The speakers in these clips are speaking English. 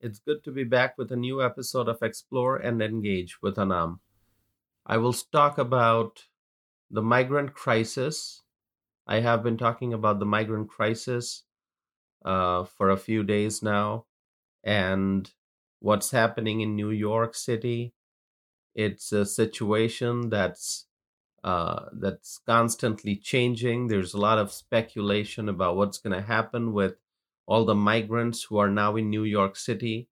It's good to be back with a new episode of Explore and Engage with Anam. I will talk about the migrant crisis. I have been talking about the migrant crisis uh, for a few days now and what's happening in New York City. It's a situation that's uh, that's constantly changing. There's a lot of speculation about what's going to happen with all the migrants who are now in New York City.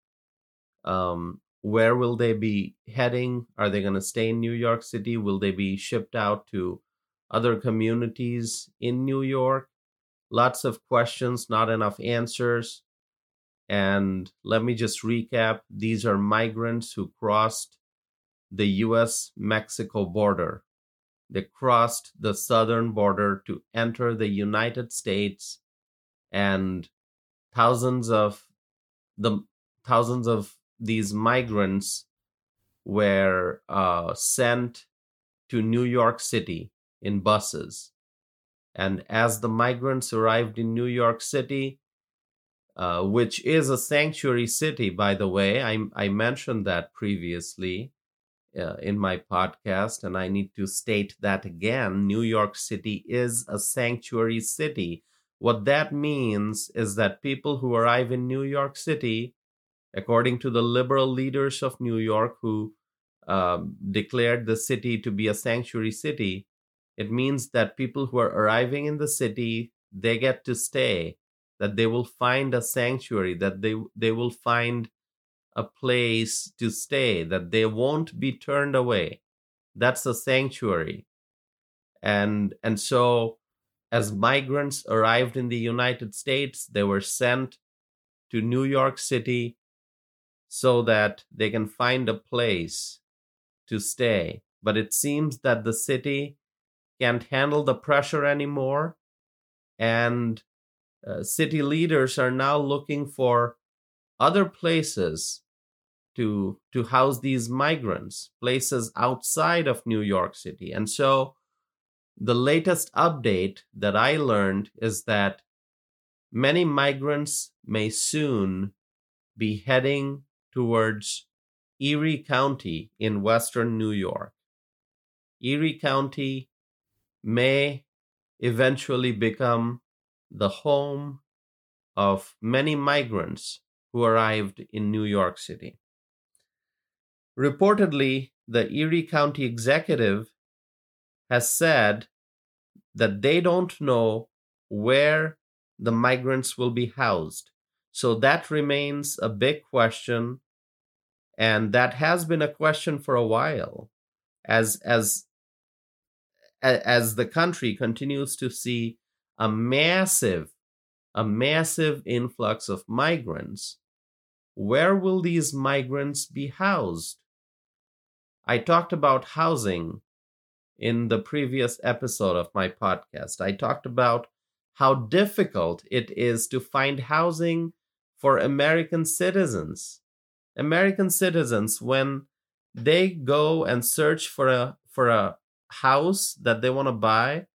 Um, where will they be heading? Are they going to stay in New York City? Will they be shipped out to other communities in New York? Lots of questions, not enough answers. And let me just recap these are migrants who crossed the US Mexico border. They crossed the southern border to enter the United States and thousands of the thousands of these migrants were uh, sent to New York City in buses. And as the migrants arrived in New York City, uh, which is a sanctuary city, by the way, I, I mentioned that previously uh, in my podcast, and I need to state that again. New York City is a sanctuary city. What that means is that people who arrive in New York City, according to the liberal leaders of New York who uh, declared the city to be a sanctuary city, it means that people who are arriving in the city, they get to stay, that they will find a sanctuary, that they, they will find a place to stay, that they won't be turned away. That's a sanctuary. And, and so as migrants arrived in the United States, they were sent to New York City so that they can find a place to stay. But it seems that the city can't handle the pressure anymore. And uh, city leaders are now looking for other places to to house these migrants places outside of New York City and so the latest update that I learned is that many migrants may soon be heading towards Erie County in western New York. Erie County may eventually become the home of many migrants who arrived in New York City. Reportedly, the Erie County executive has said that they don't know where the migrants will be housed. So that remains a big question. And that has been a question for a while as, as, as the country continues to see a massive, a massive influx of migrants. Where will these migrants be housed? I talked about housing in the previous episode of my podcast. I talked about how difficult it is to find housing for American citizens. American citizens, when they go and search for a for a house that they want to buy,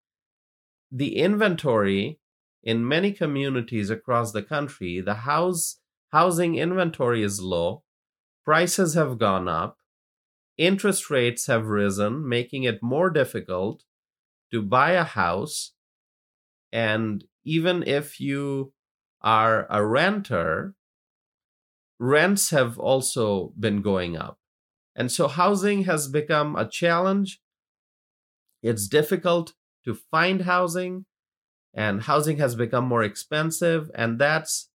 the inventory in many communities across the country, the house housing inventory is low, prices have gone up, interest rates have risen, making it more difficult to buy a house. And even if you are a renter, rents have also been going up. And so housing has become a challenge. It's difficult to find housing, and housing has become more expensive. And that's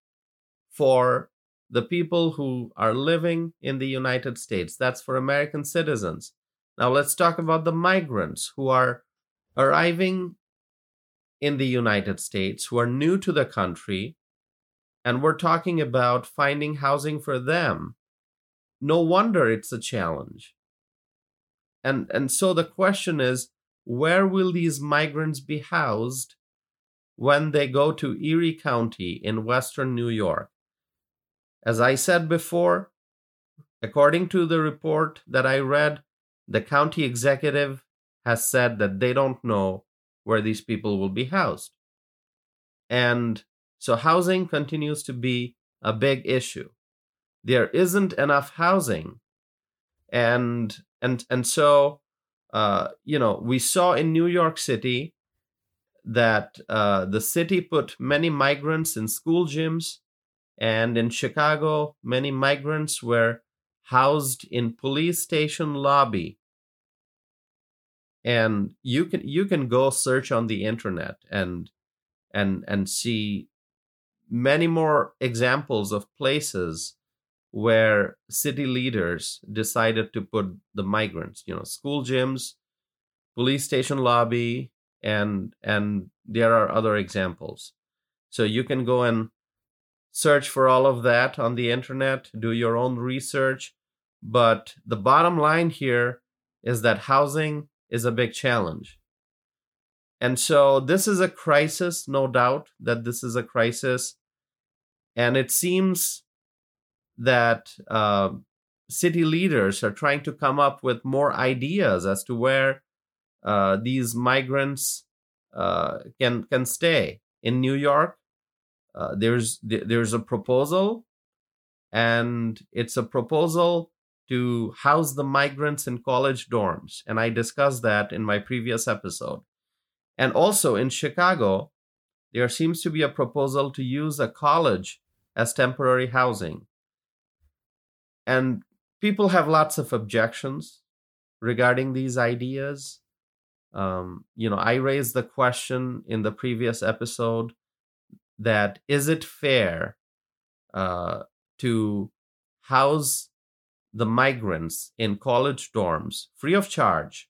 for the people who are living in the United States. That's for American citizens. Now let's talk about the migrants who are arriving in the United States, who are new to the country, and we're talking about finding housing for them. No wonder it's a challenge. And, and so the question is where will these migrants be housed when they go to Erie County in western New York? As I said before, according to the report that I read, the county executive has said that they don't know where these people will be housed. And so housing continues to be a big issue. there isn't enough housing and and and so uh, you know we saw in new york city that uh, the city put many migrants in school gyms and in chicago many migrants were housed in police station lobby. And you can you can go search on the internet and and and see many more examples of places where city leaders decided to put the migrants you know school gyms police station lobby and and there are other examples. So you can go and search for all of that on the internet do your own research. But the bottom line here is that housing is a big challenge. And so this is a crisis no doubt that this is a crisis. And it seems that uh, city leaders are trying to come up with more ideas as to where uh, these migrants uh, can can stay. In New York. Uh, there's there's a proposal, and it's a proposal to house the migrants in college dorms, and I discussed that in my previous episode. And also in Chicago, there seems to be a proposal to use a college as temporary housing. And people have lots of objections regarding these ideas. Um, you know, I raised the question in the previous episode that is it fair uh, to house the migrants in college dorms free of charge,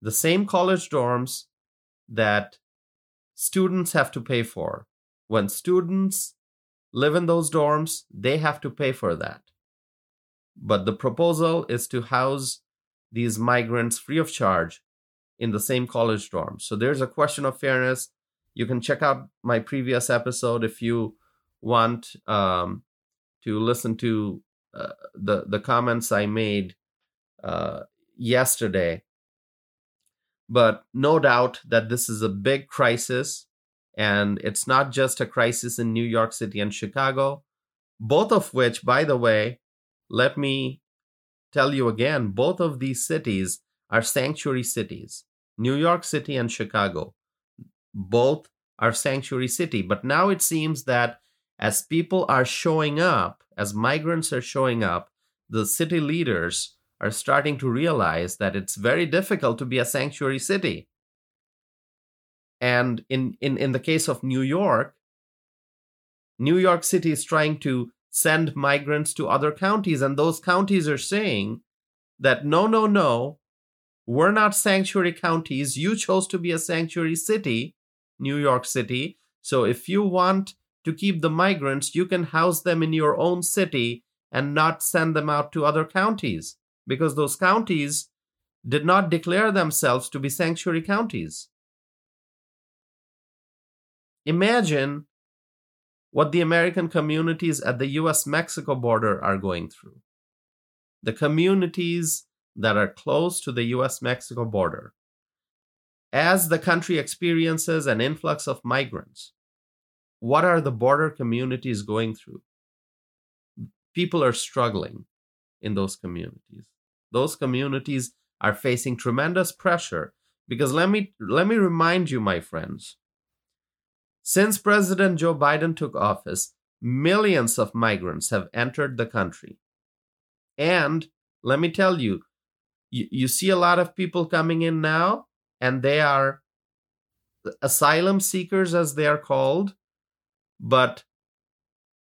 the same college dorms that students have to pay for. When students live in those dorms, they have to pay for that. But the proposal is to house these migrants free of charge in the same college dorms. So there's a question of fairness. You can check out my previous episode if you want um, to listen to uh, the the comments I made uh, yesterday. But no doubt that this is a big crisis, and it's not just a crisis in New York City and Chicago, both of which, by the way, let me tell you again, both of these cities are sanctuary cities. New York City and Chicago, both are sanctuary city. But now it seems that as people are showing up, as migrants are showing up, the city leaders are starting to realize that it's very difficult to be a sanctuary city. And in, in, in the case of New York, New York City is trying to send migrants to other counties, and those counties are saying that no, no, no, we're not sanctuary counties. You chose to be a sanctuary city, New York City. So if you want to keep the migrants, you can house them in your own city and not send them out to other counties because those counties did not declare themselves to be sanctuary counties. Imagine what the American communities at the US Mexico border are going through. The communities that are close to the US Mexico border. As the country experiences an influx of migrants, what are the border communities going through? People are struggling in those communities. Those communities are facing tremendous pressure because let me let me remind you my friends since President Joe Biden took office, millions of migrants have entered the country. And let me tell you, you, you see a lot of people coming in now, and they are asylum seekers, as they are called, but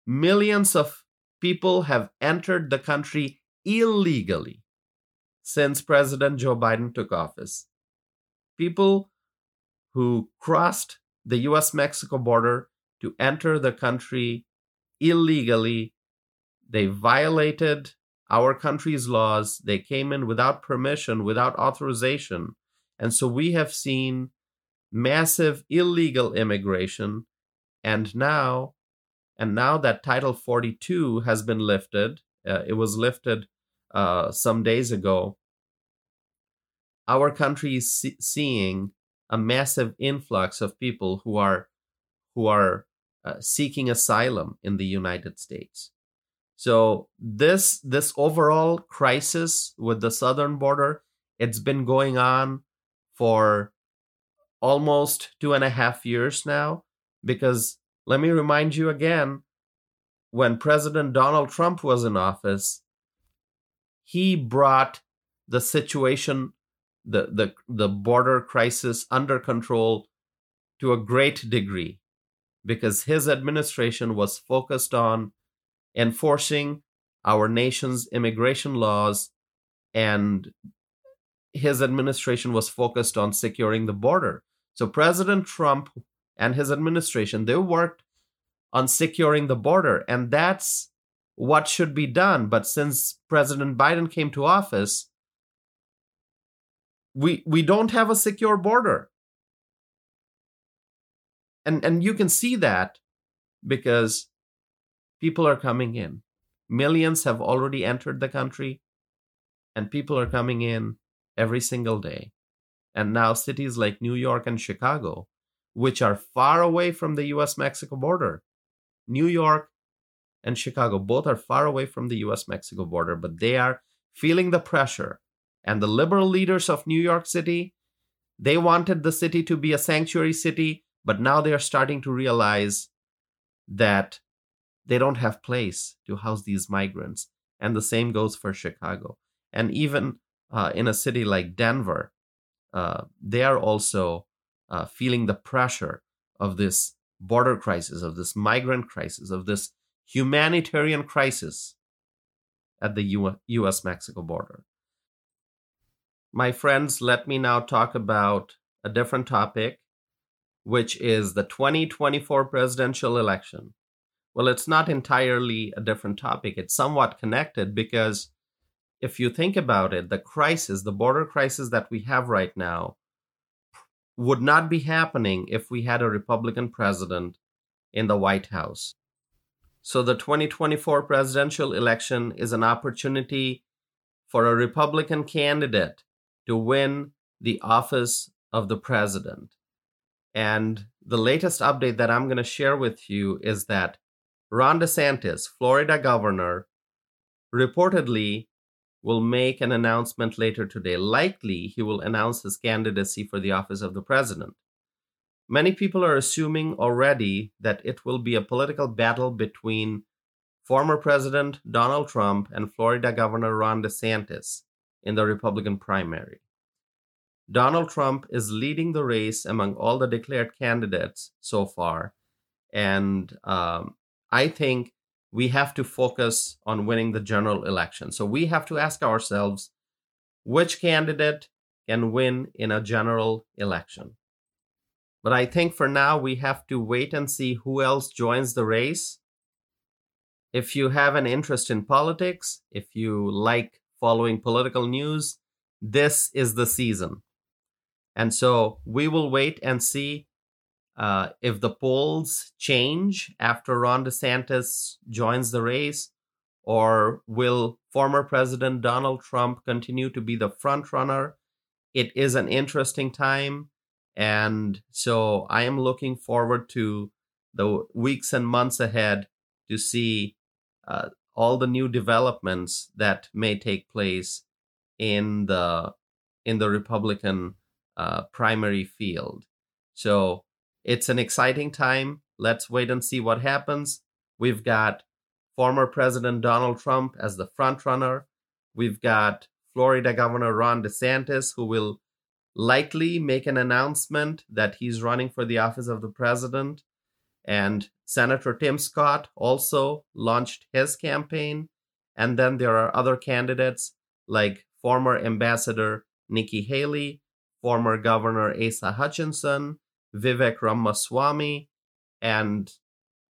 millions of people have entered the country illegally since President Joe Biden took office. People who crossed the US Mexico border to enter the country illegally. They violated our country's laws. They came in without permission, without authorization. And so we have seen massive illegal immigration. And now, and now that Title 42 has been lifted, uh, it was lifted uh, some days ago. Our country is see- seeing a massive influx of people who are who are uh, seeking asylum in the United States. So this this overall crisis with the southern border, it's been going on for almost two and a half years now. Because let me remind you again, when President Donald Trump was in office, he brought the situation, the the the border crisis under control to a great degree because his administration was focused on enforcing our nation's immigration laws and his administration was focused on securing the border. So president trump and his administration they worked on securing the border and that's what should be done. But since president biden came to office we we don't have a secure border. And and you can see that because people are coming in. Millions have already entered the country and people are coming in every single day and now cities like new york and chicago which are far away from the us mexico border new york and chicago both are far away from the us mexico border but they are feeling the pressure and the liberal leaders of new york city they wanted the city to be a sanctuary city but now they are starting to realize that they don't have place to house these migrants. And the same goes for Chicago. And even uh, in a city like Denver, uh, they are also uh, feeling the pressure of this border crisis, of this migrant crisis, of this humanitarian crisis at the US Mexico border. My friends, let me now talk about a different topic which is the 2024 presidential election. Well, it's not entirely a different topic. It's somewhat connected because if you think about it, the crisis, the border crisis that we have right now, would not be happening if we had a Republican president in the White House. So the 2024 presidential election is an opportunity for a Republican candidate to win the office of the president. And the latest update that I'm going to share with you is that Ron DeSantis, Florida governor, reportedly will make an announcement later today. Likely, he will announce his candidacy for the office of the president. Many people are assuming already that it will be a political battle between former President Donald Trump and Florida Governor Ron DeSantis in the Republican primary. Donald Trump is leading the race among all the declared candidates so far. And um, I think we have to focus on winning the general election. So we have to ask ourselves which candidate can win in a general election. But I think for now, we have to wait and see who else joins the race. If you have an interest in politics, if you like following political news, this is the season. And so we will wait and see uh, if the polls change after Ron DeSantis joins the race, or will former President Donald Trump continue to be the front runner? It is an interesting time. And so I am looking forward to the weeks and months ahead to see uh, all the new developments that may take place in the in the Republican uh, primary field. So it's an exciting time. Let's wait and see what happens. We've got former President Donald Trump as the front runner. We've got Florida Governor Ron DeSantis, who will likely make an announcement that he's running for the office of the president. And Senator Tim Scott also launched his campaign. And then there are other candidates like former Ambassador Nikki Haley, former Governor Asa Hutchinson, Vivek Ramaswamy, and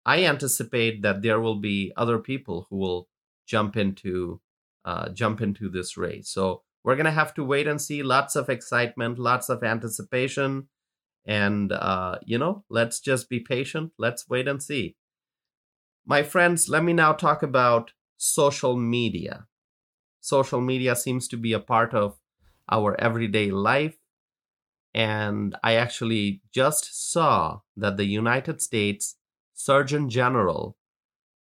I anticipate that there will be other people who will jump into uh, jump into this race. So we're gonna have to wait and see. Lots of excitement, lots of anticipation, and uh, you know, let's just be patient. Let's wait and see. My friends, let me now talk about social media. Social media seems to be a part of our everyday life and I actually just saw that the United States Surgeon General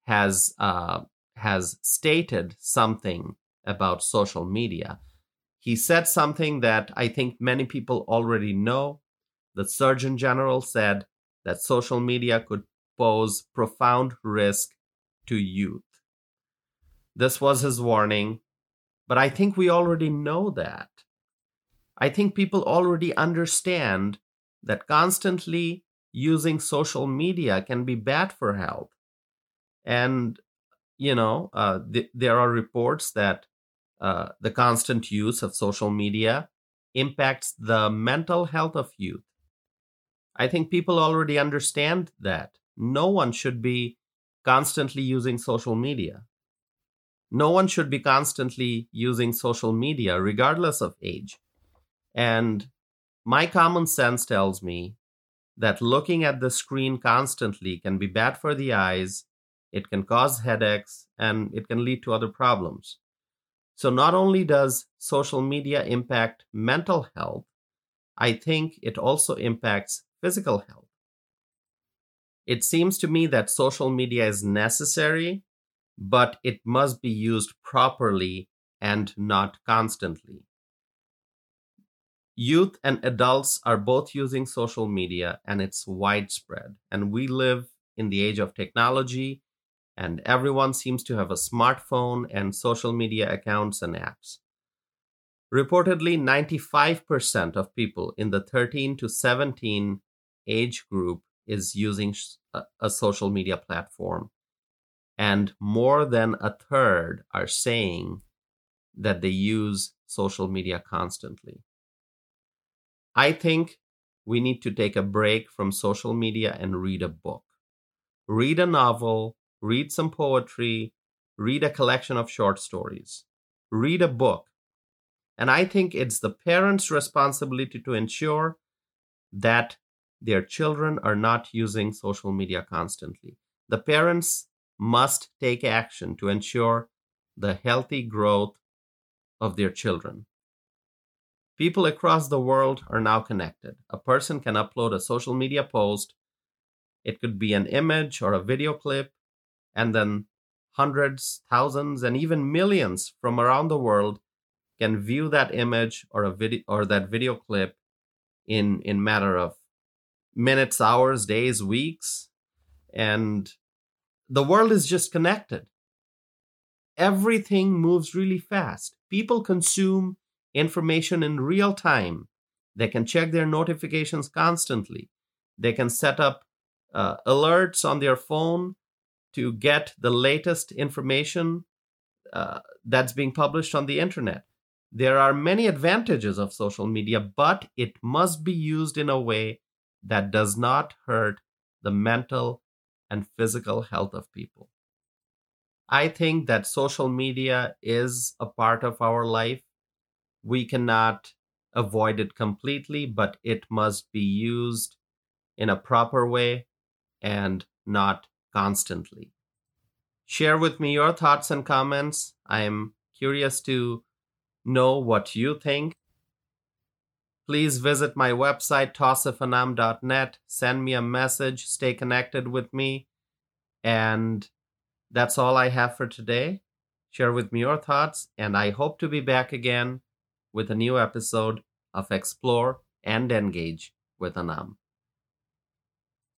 has uh, has stated something about social media. He said something that I think many people already know. The Surgeon General said that social media could pose profound risk to youth. This was his warning, but I think we already know that. I think people already understand that constantly using social media can be bad for health. And, you know, uh, th- there are reports that uh, the constant use of social media impacts the mental health of youth. I think people already understand that. No one should be constantly using social media. No one should be constantly using social media, regardless of age. And my common sense tells me that looking at the screen constantly can be bad for the eyes, it can cause headaches, and it can lead to other problems. So, not only does social media impact mental health, I think it also impacts physical health. It seems to me that social media is necessary, but it must be used properly and not constantly. Youth and adults are both using social media and it's widespread. And we live in the age of technology, and everyone seems to have a smartphone and social media accounts and apps. Reportedly, 95% of people in the 13 to 17 age group is using a, social media platform. And more than a third are saying that they use social media constantly. I think we need to take a break from social media and read a book. Read a novel, read some poetry, read a collection of short stories. Read a book. And I think it's the parents' responsibility to ensure that their children are not using social media constantly. The parents must take action to ensure the healthy growth of their children. People across the world are now connected. A person can upload a social media post. It could be an image or a video clip, and then hundreds, thousands, and even millions from around the world can view that image or a video or that video clip in in matter of minutes, hours, days, weeks, and the world is just connected. Everything moves really fast. People consume information in real time. They can check their notifications constantly. They can set up uh, alerts on their phone to get the latest information uh, that's being published on the internet. There are many advantages of social media, but it must be used in a way that does not hurt the mental and physical health of people. I think that social media is a part of our life we cannot avoid it completely, but it must be used in a proper way and not constantly. Share with me your thoughts and comments. I am curious to know what you think. Please visit my website, tawsifanam.net. Send me a message. Stay connected with me. And that's all I have for today. Share with me your thoughts, and I hope to be back again with a new episode of Explore and Engage with Anam.